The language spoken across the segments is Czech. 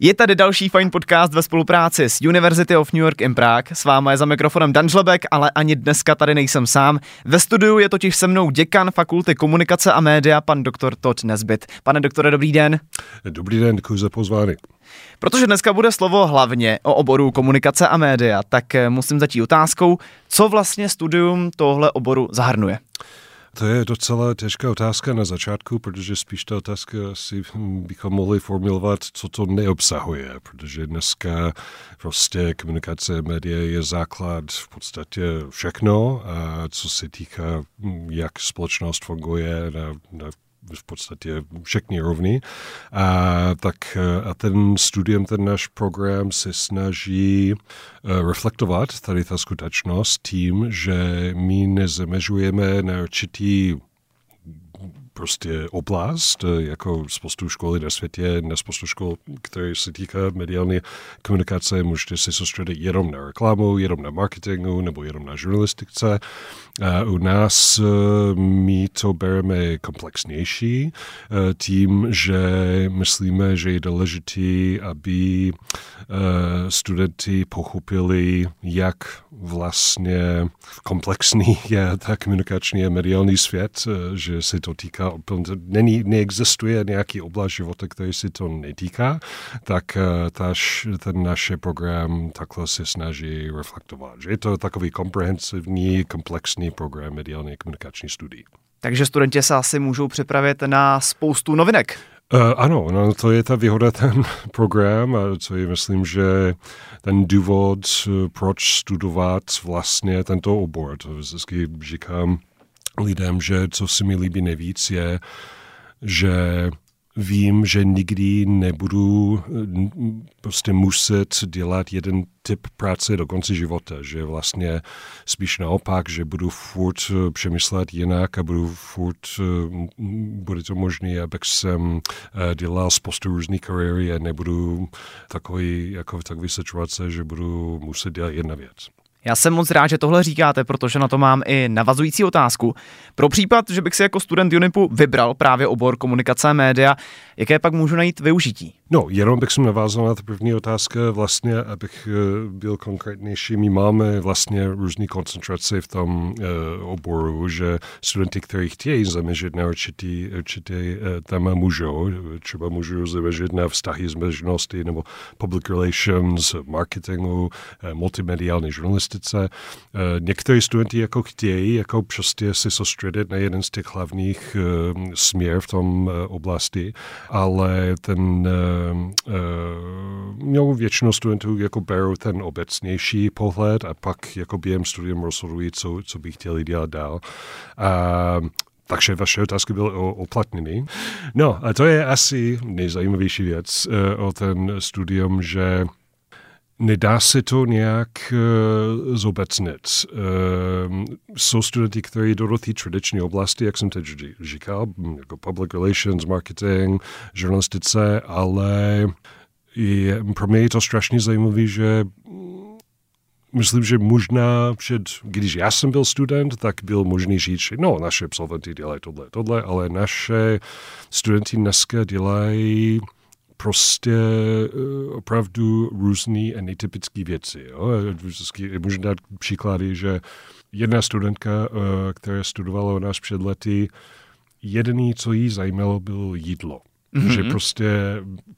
Je tady další fajn podcast ve spolupráci s University of New York in Prague. S váma je za mikrofonem Dan Žlebek, ale ani dneska tady nejsem sám. Ve studiu je totiž se mnou děkan Fakulty komunikace a média, pan doktor Todd Nesbit. Pane doktore, dobrý den. Dobrý den, děkuji za pozvání. Protože dneska bude slovo hlavně o oboru komunikace a média, tak eh, musím začít otázkou, co vlastně studium tohle oboru zahrnuje. To je docela těžká otázka na začátku, protože spíš ta otázka si bychom mohli formulovat, co to neobsahuje, protože dneska prostě komunikace média je základ v podstatě všechno, a co se týká, jak společnost funguje na, na v podstatě všechny rovný. A, tak, a ten studium, ten náš program se snaží uh, reflektovat tady ta skutečnost tím, že my nezamežujeme na určitý prostě oblast, jako spoustu školy na světě, na spoustu škol, které se týká mediální komunikace, můžete se soustředit jenom na reklamu, jenom na marketingu nebo jenom na žurnalistice. A u nás my to bereme komplexnější tím, že myslíme, že je důležité, aby studenti pochopili, jak vlastně komplexní je ta komunikační a mediální svět, že se to týká není, neexistuje nějaký oblast života, který si to netýká, tak eh, taž, ten naše program takhle se snaží reflektovat. Že je to takový komprehensivní, komplexní program mediální komunikační studií. Takže studenti se asi můžou připravit na spoustu novinek. Uh, ano, no, to je ta výhoda ten program a co je, myslím, že ten důvod, proč studovat vlastně tento obor. To vždycky říkám lidem, že co si mi líbí nejvíc je, že vím, že nikdy nebudu prostě muset dělat jeden typ práce do konce života, že vlastně spíš naopak, že budu furt přemyslet jinak a budu furt, bude to možné, abych jsem eh, dělal spoustu různých kariéry a nebudu takový, jako v takové situace, že budu muset dělat jedna věc. Já jsem moc rád, že tohle říkáte, protože na to mám i navazující otázku. Pro případ, že bych si jako student Unipu vybral právě obor komunikace a média, jaké pak můžu najít využití? No, jenom bych jsem navázal na tu první otázku, vlastně, abych eh, byl konkrétnější. My máme vlastně různé koncentrace v tom uh, oboru, že studenti, kteří chtějí zaměřit na určitý, určitý uh, téma můžou, třeba můžou zaměřit na vztahy z mežnosti nebo public relations, marketingu, uh, multimediální žurnalistice. Někteří studenti jako chtějí, jako prostě si soustředit na jeden z těch hlavních směr v tom oblasti, ale ten uh, uh, většinou studentů jako berou ten obecnější pohled a pak jako během studium rozhodují, co, co by chtěli dělat dál. Uh, takže vaše otázky byly o uplatnění. No a to je asi nejzajímavější věc uh, o ten studium, že Nedá se to nějak uh, zobecnit. Uh, jsou studenti, kteří jdou do té tradiční oblasti, jak jsem teď říkal, jako public relations, marketing, žurnalistice, ale je, pro mě je to strašně zajímavé, že myslím, že možná před, když já jsem byl student, tak byl možný říct, že no, naše absolventi dělají tohle, tohle, ale naše studenti dneska dělají prostě uh, opravdu různé a netypické věci. Jo? Vždycky můžu dát příklady, že jedna studentka, uh, která studovala u nás před lety, jediný, co jí zajímalo, bylo jídlo. Mm-hmm. Že prostě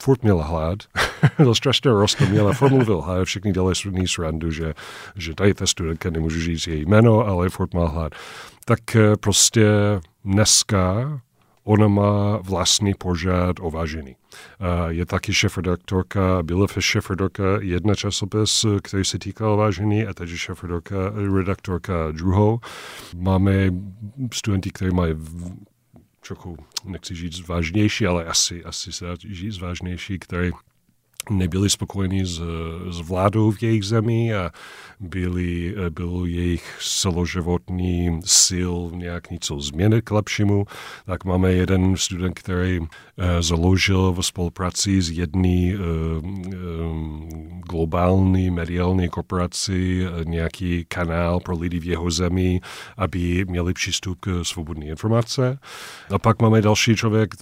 furt měla hlad, to strašně rostl, měla furt mluvil hlad, všichni dělali svůj srandu, že, že tady ta studentka nemůžu říct její jméno, ale furt má hlad. Tak eh, prostě dneska ona má vlastní pořád o vážení. Je taky šefredaktorka, byla šefredaktorka jedna časopis, který se týkal vážení a teď je šefredaktorka, redaktorka druhou. Máme studenty, kteří mají trochu, nechci říct vážnější, ale asi, asi se dá říct vážnější, který nebyli spokojení s, s vládou v jejich zemi a byli, byl jejich celoživotní sil nějak něco změnit k lepšímu. Tak máme jeden student, který uh, založil v spolupráci s jedný uh, um, globální mediální korporaci nějaký kanál pro lidi v jeho zemi, aby měli přístup k svobodné informace. A pak máme další člověk,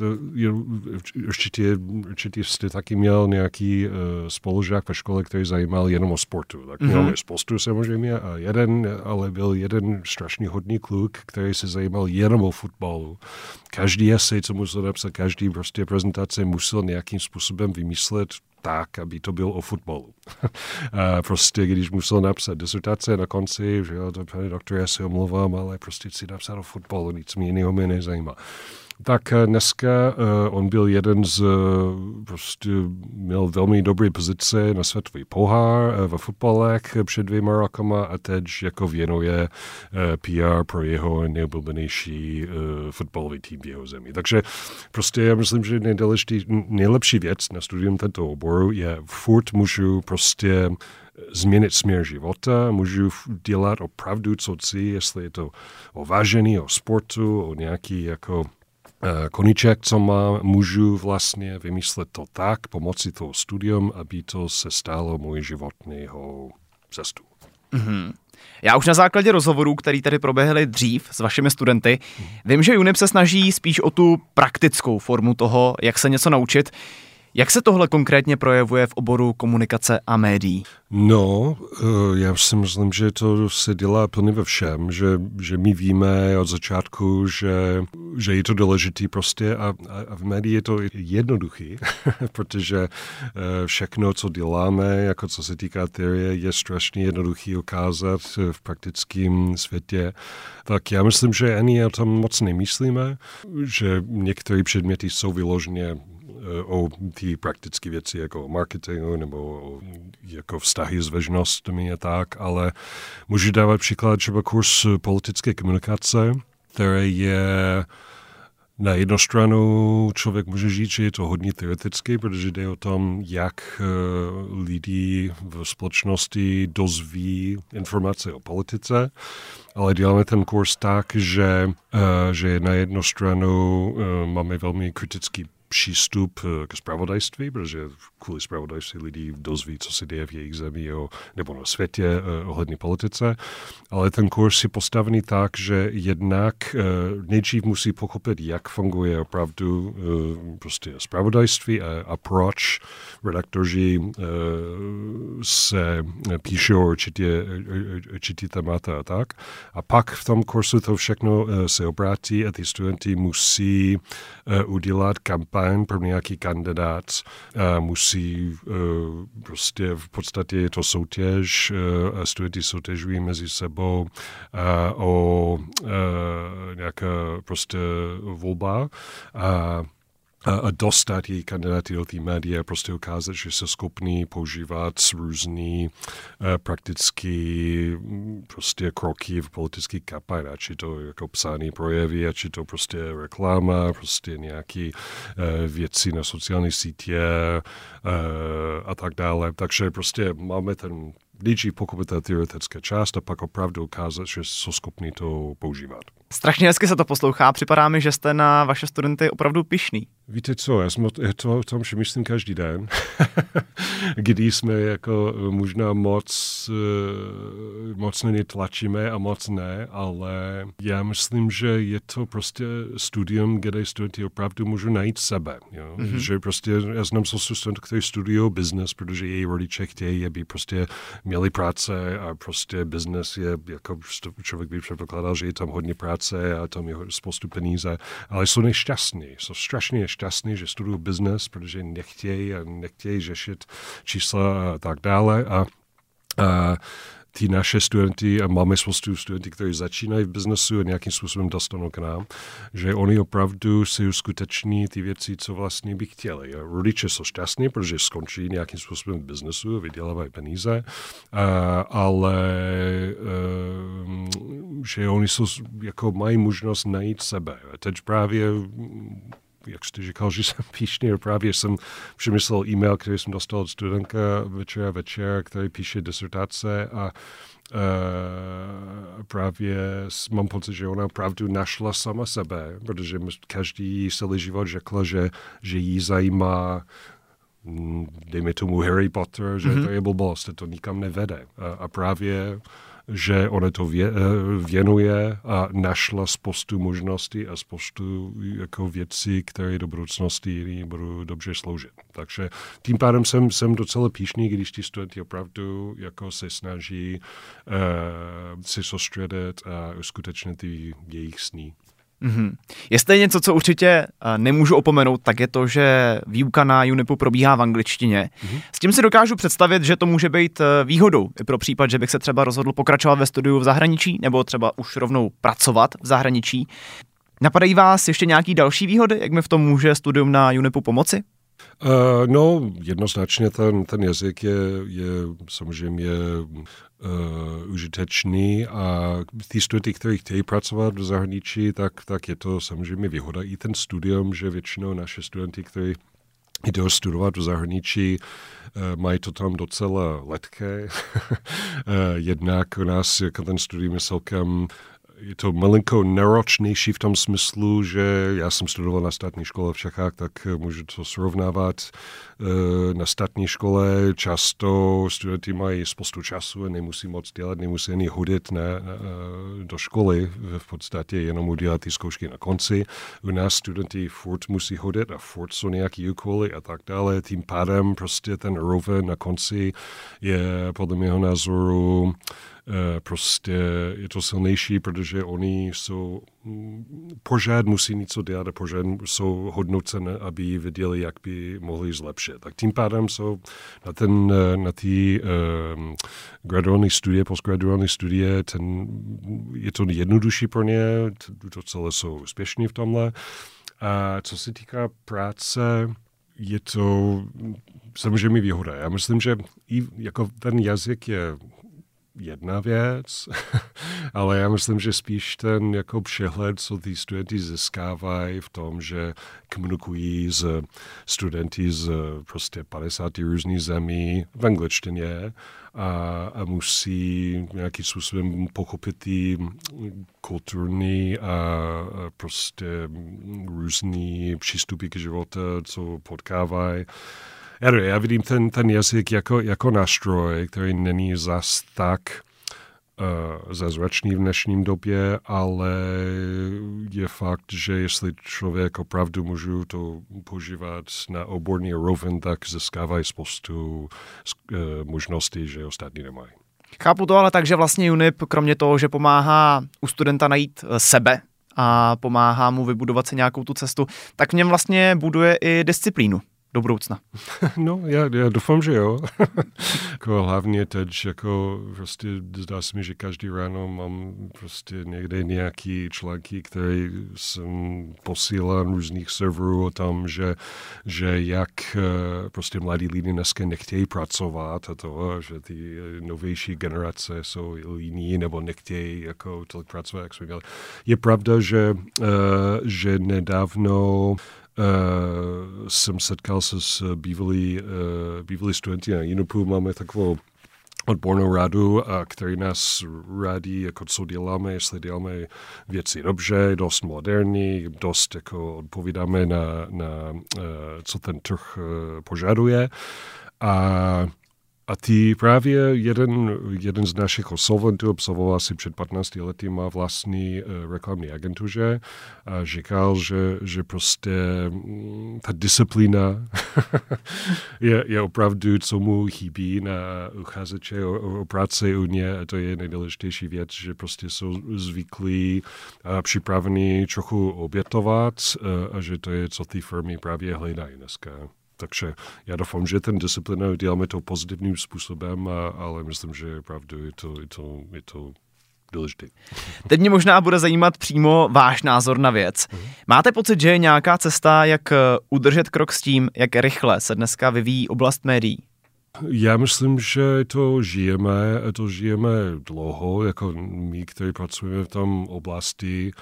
určitě, určitě jste taky měl nějaký uh, spolužák ve škole, který zajímal jenom o sportu. Tak mm-hmm. měl spoustu samozřejmě a jeden, ale byl jeden strašný hodný kluk, který se zajímal jenom o fotbalu. Každý esej, co musel napsat, každý prostě prezentace musel nějakým způsobem vymyslet tak, aby to bylo o fotbalu. a prostě, když musel napsat disertace na konci, že jo, to pane doktor, já se omlouvám, ale prostě chci napsat o fotbalu, nic mě jiného mě nezajímá tak eh, dneska uh, on byl jeden z, uh, prostě měl velmi dobré pozice na světový pohár ve fotbalech před dvěma rokama a teď jako věnuje PR pro jeho nejoblíbenější fotbalový tým v jeho zemi. Takže prostě já myslím, že nejlepší věc na studium tento oboru je furt můžu prostě změnit směr života, můžu dělat opravdu, co chci, jestli je to o vážení, o sportu, o nějaký jako Eh, Koniček, co má, můžu vlastně vymyslet to tak, pomocí toho studium, aby to se stalo můj životního cestu. Mm-hmm. Já už na základě rozhovorů, který tady proběhly dřív s vašimi studenty, vím, že UNIP se snaží spíš o tu praktickou formu toho, jak se něco naučit. Jak se tohle konkrétně projevuje v oboru komunikace a médií? No, eh, já si myslím, že to se dělá plně ve všem, že, že my víme od začátku, že, že je to důležité prostě a, a v médii je to jednoduchý, protože eh, všechno, co děláme, jako co se týká teorie, je strašně jednoduchý ukázat v praktickém světě. Tak já myslím, že ani o tom moc nemyslíme, že některé předměty jsou vyloženě o ty praktické věci jako marketingu nebo jako vztahy s veřejnostmi a tak, ale můžu dávat příklad třeba kurz politické komunikace, který je na jednu stranu člověk může říct, že je to hodně teoreticky, protože jde o tom, jak eh, lidi v společnosti dozví informace o politice, ale děláme ten kurz tak, že, eh, že na jednu stranu eh, máme velmi kritický přístup eh, k spravodajství, protože kvůli spravodajství lidí dozví, co se děje v jejich zemi o, nebo na světě eh, ohledně politice. Ale ten kurz je postavený tak, že jednak eh, nejdřív musí pochopit, jak funguje opravdu prostě spravodajství a, a proč redaktoři se píšou určitě, určitě témata a tak. A pak v tom kursu to všechno se obrátí a ty studenti musí udělat kampaň kampaň pro nějaký kandidát uh, musí uh, prostě v podstatě je to soutěž, uh, studenti soutěžují mezi sebou o nějaká prostě volba. Uh, a dostat její kandidáty do té média, prostě ukázat, že se schopný používat různý uh, praktický prostě kroky v politické kampani, či to jako psání projevy, či to prostě reklama, prostě nějaký uh, věci na sociální sítě uh, a tak dále. Takže prostě máme ten nejdřív pochopit ta teoretická část a pak opravdu ukázat, že jsou schopni to používat. Strašně hezky se to poslouchá, připadá mi, že jste na vaše studenty opravdu pišný. Víte co, já jsem o, to, o tom myslím každý den, kdy jsme jako možná moc, eh, moc není tlačíme a moc ne, ale já myslím, že je to prostě studium, kde studenti opravdu můžou najít sebe. Jo? Mm-hmm. Že prostě, já znám spoustu studentů, kteří studují business, protože její rodiče chtějí, aby prostě měli práce a prostě business je, jako člověk by předpokládal, že je tam hodně práce a tam je spoustu peníze, ale jsou nešťastní, jsou strašně nešťastní, že studují business, protože nechtějí a nechtějí řešit čísla a tak dále. A, a ty naše studenty, a máme spoustu studenty, kteří začínají v biznesu a nějakým způsobem dostanou k nám, že oni opravdu si uskuteční ty věci, co vlastně by chtěli. A rodiče jsou šťastní, protože skončí nějakým způsobem v biznesu a vydělávají peníze, a, ale a, že oni jsou, jako mají možnost najít sebe. A teď právě jak jste říkal, že jsem píšný, právě jsem přemyslel e-mail, který jsem dostal od studentka večer a večer, který píše disertace a Uh, právě mám pocit, že ona opravdu našla sama sebe, protože každý celý život řekla, že, že jí zajímá mm, dejme tomu Harry Potter, že mm-hmm. to je blbost, to nikam nevede. A, a právě že ona to vě, eh, věnuje a našla spoustu možností a spoustu jako věcí, které do budoucnosti budou dobře sloužit. Takže tím pádem jsem, jsem docela píšný, když ti studenti opravdu jako se snaží uh, se soustředit a uskutečnit ty jejich sny. Mm-hmm. Jestli je něco, co určitě uh, nemůžu opomenout, tak je to, že výuka na Unipu probíhá v angličtině. Mm-hmm. S tím si dokážu představit, že to může být uh, výhodou i pro případ, že bych se třeba rozhodl pokračovat ve studiu v zahraničí nebo třeba už rovnou pracovat v zahraničí. Napadají vás ještě nějaký další výhody, jak mi v tom může studium na Unipu pomoci? Uh, no, jednoznačně ten, ten jazyk je, je samozřejmě uh, užitečný a ty studenti, kteří chtějí pracovat v zahraničí, tak, tak je to samozřejmě výhoda i ten studium, že většinou naše studenty, kteří jdou studovat v zahraničí, uh, mají to tam docela letké. Jednak u nás jako ten studium je celkem je to malinko náročnější v tom smyslu, že já jsem studoval na státní škole v Čechách, tak můžu to srovnávat. Eh, na státní škole často studenti mají spoustu času a nemusí moc dělat, nemusí ani hodit na, na, do školy, v podstatě jenom udělat ty zkoušky na konci. U nás studenti furt musí hodit a furt jsou nějaký úkoly a tak dále. Tím pádem prostě ten roven na konci je podle mého názoru Eh, prostě je to silnější, protože oni jsou, mm, pořád musí něco dělat a pořád jsou hodnocené, aby viděli, jak by mohli zlepšit. Tak tím pádem jsou na, ten, eh, na ty um, graduální studie, postgraduální studie, ten, je to jednodušší pro ně, docela jsou úspěšní v tomhle. A co se týká práce, je to samozřejmě výhoda. Já myslím, že i jako ten jazyk je jedna věc, ale já myslím, že spíš ten jako přehled, co ty studenti získávají v tom, že komunikují s studenty z prostě 50 různých zemí v angličtině a, a musí nějakým způsobem pochopit ty kulturní a, a prostě různý přístupy k životu, co potkávají já, já vidím ten, ten jazyk jako, jako nástroj, který není zas tak uh, zázračný v dnešním době, ale je fakt, že jestli člověk opravdu můžu to používat na oborný roven, tak získávají spoustu uh, možností, že ostatní nemají. Chápu to ale tak, že vlastně UNIP, kromě toho, že pomáhá u studenta najít eh, sebe a pomáhá mu vybudovat si nějakou tu cestu, tak v něm vlastně buduje i disciplínu do budoucna? No, já, já doufám, že jo. jako hlavně teď, jako prostě zdá se mi, že každý ráno mám prostě někde nějaký články, které jsem posílal různých serverů o tom, že, že jak eh, prostě mladí lidi dneska nechtějí pracovat a to, že ty novější generace jsou jiní nebo nechtějí jako tolik pracovat, jak jsme měli. Je pravda, že, uh, že nedávno uh, jsem setkal se s bývalý, uh, bývalý studenti na Jinupu. Máme takovou odbornou radu, a který nás radí, jako co děláme, jestli děláme věci dobře, dost moderní, dost jako odpovídáme na, na uh, co ten trh uh, požaduje. A a ty právě jeden, jeden z našich absolventů absolvoval asi před 15 lety, má vlastní uh, reklamní agentuře a říkal, že, že prostě mm, ta disciplína je, je opravdu, co mu chybí na uchazeče o, o práci u ně a to je nejdůležitější věc, že prostě jsou zvyklí a připravení trochu obětovat uh, a že to je, co ty firmy právě hledají dneska. Takže já doufám, že ten disciplínu děláme to pozitivním způsobem, a, ale myslím, že opravdu je to, je to, je to důležité. Teď mě možná bude zajímat přímo váš názor na věc. Uh-huh. Máte pocit, že je nějaká cesta, jak eh, udržet krok s tím, jak rychle se dneska vyvíjí oblast médií? Já myslím, že to žijeme, to žijeme dlouho, jako my, kteří pracujeme v tom oblasti,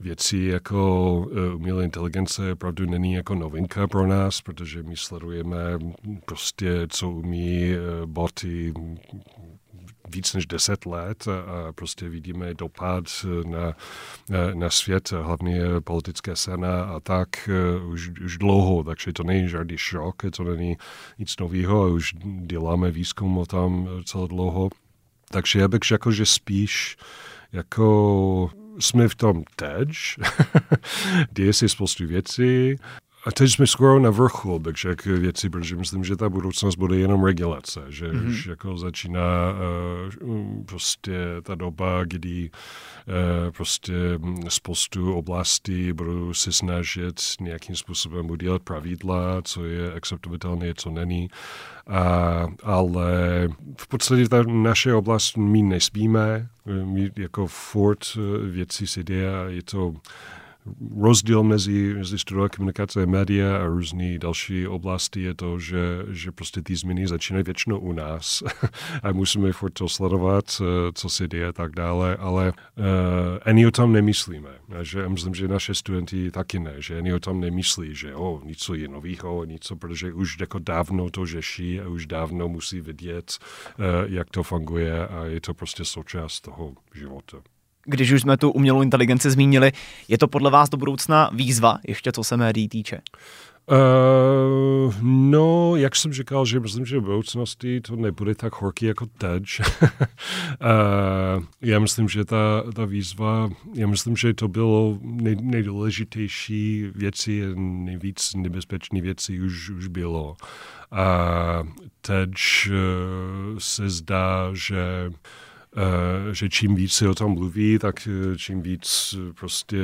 věcí jako uh, umělé inteligence opravdu není jako novinka pro nás, protože my sledujeme prostě, co umí uh, boty víc než deset let a prostě vidíme dopad na, na svět, hlavně politické scéna a tak už, už dlouho, takže to není žádný šok, to není nic nového, už děláme výzkum o tom celé dlouho. Takže já bych řekl, že spíš jako jsme v tom teď, děje se spoustu věcí a teď jsme skoro na bych řekl věci, protože myslím, že ta budoucnost bude jenom regulace, že mm-hmm. už jako začíná uh, prostě ta doba, kdy uh, prostě spoustu oblastí budou se snažit nějakým způsobem udělat pravidla, co je akceptovatelné, co není. A, ale v podstatě ta naše oblast my nespíme, my jako furt eh, věci se děje a je to rozdíl mezi, mezi studovat komunikace a média a různé další oblasti je to, že, že prostě ty změny začínají většinou u nás a musíme furt to sledovat, eh, co se děje a tak dále, ale uh, ani o tom nemyslíme. Že, myslím, že naše studenti taky ne, že ani o tom nemyslí, že o, něco je nového, něco, protože už jako dávno to řeší a už dávno musí vidět, uh, jak to funguje a je to prostě součást toho života když už jsme tu umělou inteligenci zmínili, je to podle vás do budoucna výzva, ještě co se médií týče? Uh, no, jak jsem říkal, že myslím, že v budoucnosti to nebude tak horký jako teď. uh, já myslím, že ta, ta výzva, já myslím, že to bylo nej, nejdůležitější věci, nejvíc nebezpečné věci už, už bylo. A teď uh, se zdá, že Eh, že čím víc se o tom mluví, tak eh, čím víc eh, prostě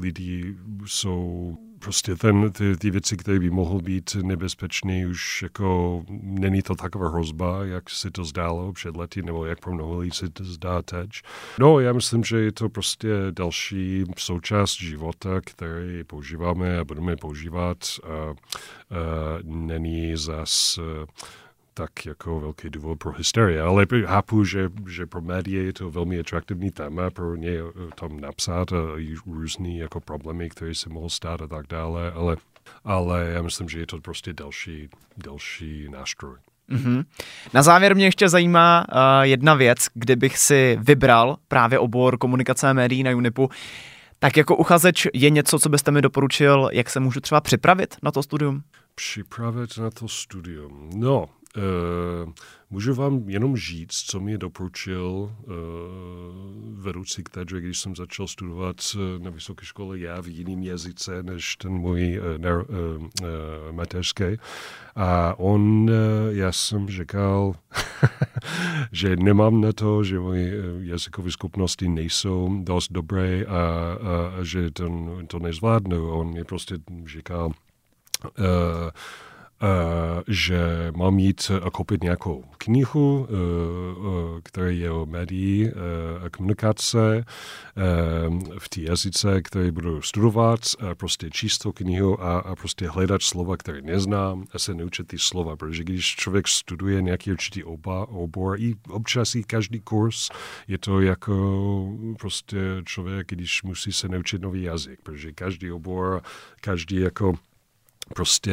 lidí jsou prostě ten, ty, ty věci, které by mohly být nebezpečné, už jako není to taková hrozba, jak se to zdálo před lety, nebo jak pro mnoho lidí se to zdá teď. No, já myslím, že je to prostě další součást života, který používáme a budeme používat. A, a není zas tak jako velký důvod pro hysterii. Ale chápu, že, že pro média je to velmi atraktivní téma pro ně eh, tam napsat a různé jako problémy, které se mohou stát a tak dále, ale, ale já myslím, že je to prostě další, další nástroj. Mm-hmm. Na závěr mě ještě zajímá uh, jedna věc, kdybych si vybral právě obor komunikace a médií na Unipu, tak jako uchazeč je něco, co byste mi doporučil, jak se můžu třeba připravit na to studium? Připravit na to studium. No, Uh, můžu vám jenom říct, co mi doporučil uh, vedoucí katedry, když jsem začal studovat na vysoké škole já v jiném jazyce než ten můj uh, uh, uh, mateřský. A on, uh, já jsem říkal, že nemám na to, že moje jazykové schopnosti nejsou dost dobré a, a, a že to, to nezvládnu. On mi prostě říkal, uh, Eh, že mám jít a koupit nějakou knihu, eh, eh, která je o médií a komunikace v té jazyce, které budu studovat, a prostě číst knihu a, a prostě hledat slova, které neznám a se naučit ty slova, protože když člověk studuje nějaký určitý oba, obor, i občas i každý kurz, je to jako prostě člověk, když musí se naučit nový jazyk, protože každý obor, každý jako prostě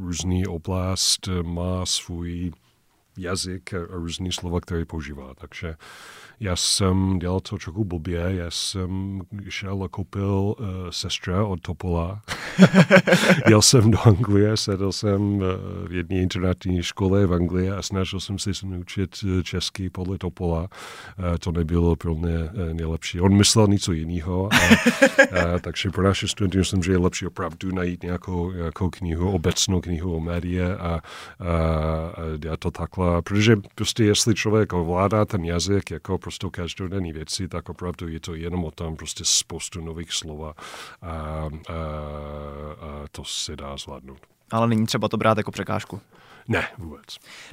různý oblast má svůj jazyk a různý slova, které používá. Takže já jsem dělal to trochu blbě, já jsem šel a koupil uh, sestra od Topola. Jel jsem do Anglie, sedl jsem uh, v jedné internetní škole v Anglii a snažil jsem se naučit eh, česky podle Topola. Uh, to nebylo pro mě uh, nejlepší. On myslel něco jiného, a, uh, takže pro naše studenty myslím, že je lepší opravdu najít nějakou, nějakou knihu, obecnou knihu o médie a, a, a dělat to takhle. Protože prostě jestli člověk ovládá ten jazyk jako prostě každodenní věci, tak opravdu je to jenom o tom prostě spoustu nových slova a, a, a to se dá zvládnout. Ale není třeba to brát jako překážku. Ne, vůbec.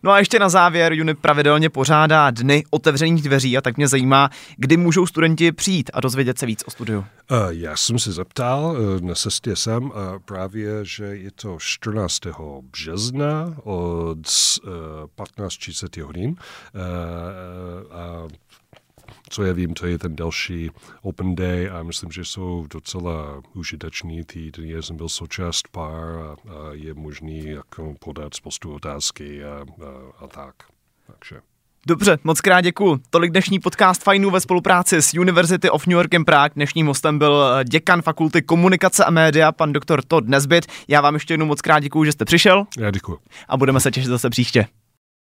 No a ještě na závěr, UNIP pravidelně pořádá dny otevřených dveří a tak mě zajímá, kdy můžou studenti přijít a dozvědět se víc o studiu. Uh, já jsem se zeptal uh, na cestě sem uh, právě, že je to 14. března od uh, 15.30 hodin uh, a co já vím, to je ten další Open Day a myslím, že jsou docela užiteční. Ty dny jsem byl součást pár a, a je možný jako podat spoustu otázky a, a, a tak. Takže. Dobře, moc krát děkuji. Tolik dnešní podcast Fajnů ve spolupráci s University of New York in Prague. Dnešním hostem byl eh, děkan fakulty komunikace a média, pan doktor Todd Nesbit. Já vám ještě jednou moc krát děkuji, že jste přišel. Já děkuji. A budeme se těšit zase příště.